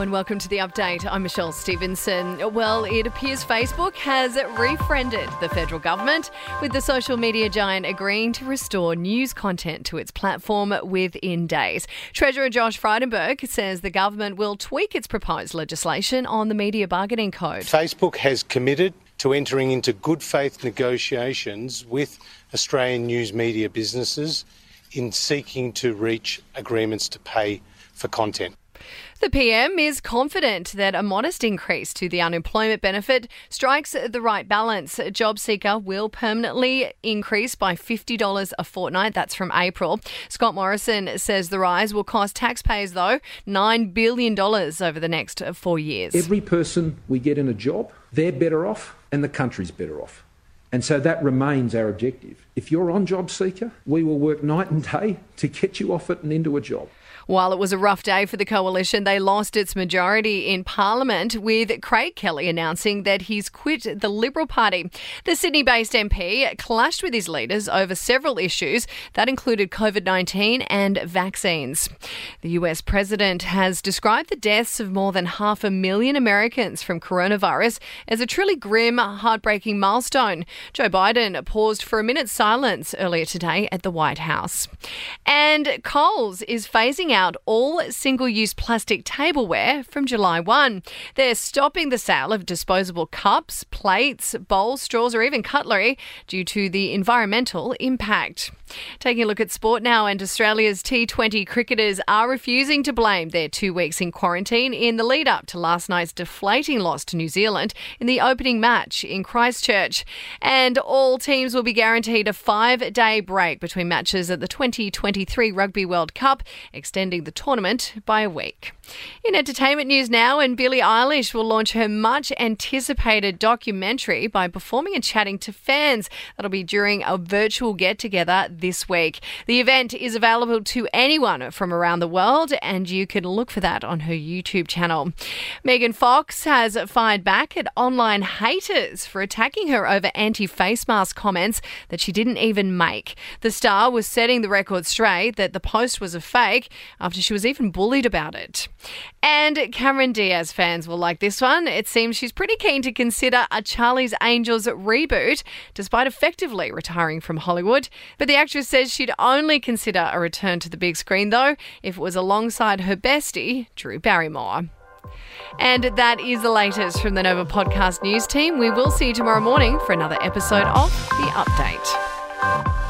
And welcome to the update. I'm Michelle Stevenson. Well, it appears Facebook has refriended the federal government, with the social media giant agreeing to restore news content to its platform within days. Treasurer Josh Frydenberg says the government will tweak its proposed legislation on the media bargaining code. Facebook has committed to entering into good faith negotiations with Australian news media businesses in seeking to reach agreements to pay for content. The PM is confident that a modest increase to the unemployment benefit strikes the right balance. JobSeeker will permanently increase by $50 a fortnight. That's from April. Scott Morrison says the rise will cost taxpayers, though, $9 billion over the next four years. Every person we get in a job, they're better off and the country's better off. And so that remains our objective. If you're on JobSeeker, we will work night and day to get you off it and into a job. While it was a rough day for the coalition, they lost its majority in Parliament, with Craig Kelly announcing that he's quit the Liberal Party. The Sydney based MP clashed with his leaders over several issues that included COVID 19 and vaccines. The US president has described the deaths of more than half a million Americans from coronavirus as a truly grim, heartbreaking milestone. Joe Biden paused for a minute's silence earlier today at the White House. And Coles is phasing out out all single use plastic tableware from July 1. They're stopping the sale of disposable cups, plates, bowls, straws, or even cutlery due to the environmental impact. Taking a look at sport now, and Australia's T20 cricketers are refusing to blame their two weeks in quarantine in the lead up to last night's deflating loss to New Zealand in the opening match in Christchurch. And all teams will be guaranteed a five day break between matches at the 2023 Rugby World Cup, extending the tournament by a week. In entertainment news now, and Billie Eilish will launch her much anticipated documentary by performing and chatting to fans. That'll be during a virtual get together this week. The event is available to anyone from around the world, and you can look for that on her YouTube channel. Megan Fox has fired back at online haters for attacking her over anti face mask comments that she didn't even make. The star was setting the record straight that the post was a fake after she was even bullied about it. And Cameron Diaz fans will like this one. It seems she's pretty keen to consider a Charlie's Angels reboot, despite effectively retiring from Hollywood. But the actress says she'd only consider a return to the big screen, though, if it was alongside her bestie, Drew Barrymore. And that is the latest from the Nova Podcast News team. We will see you tomorrow morning for another episode of The Update.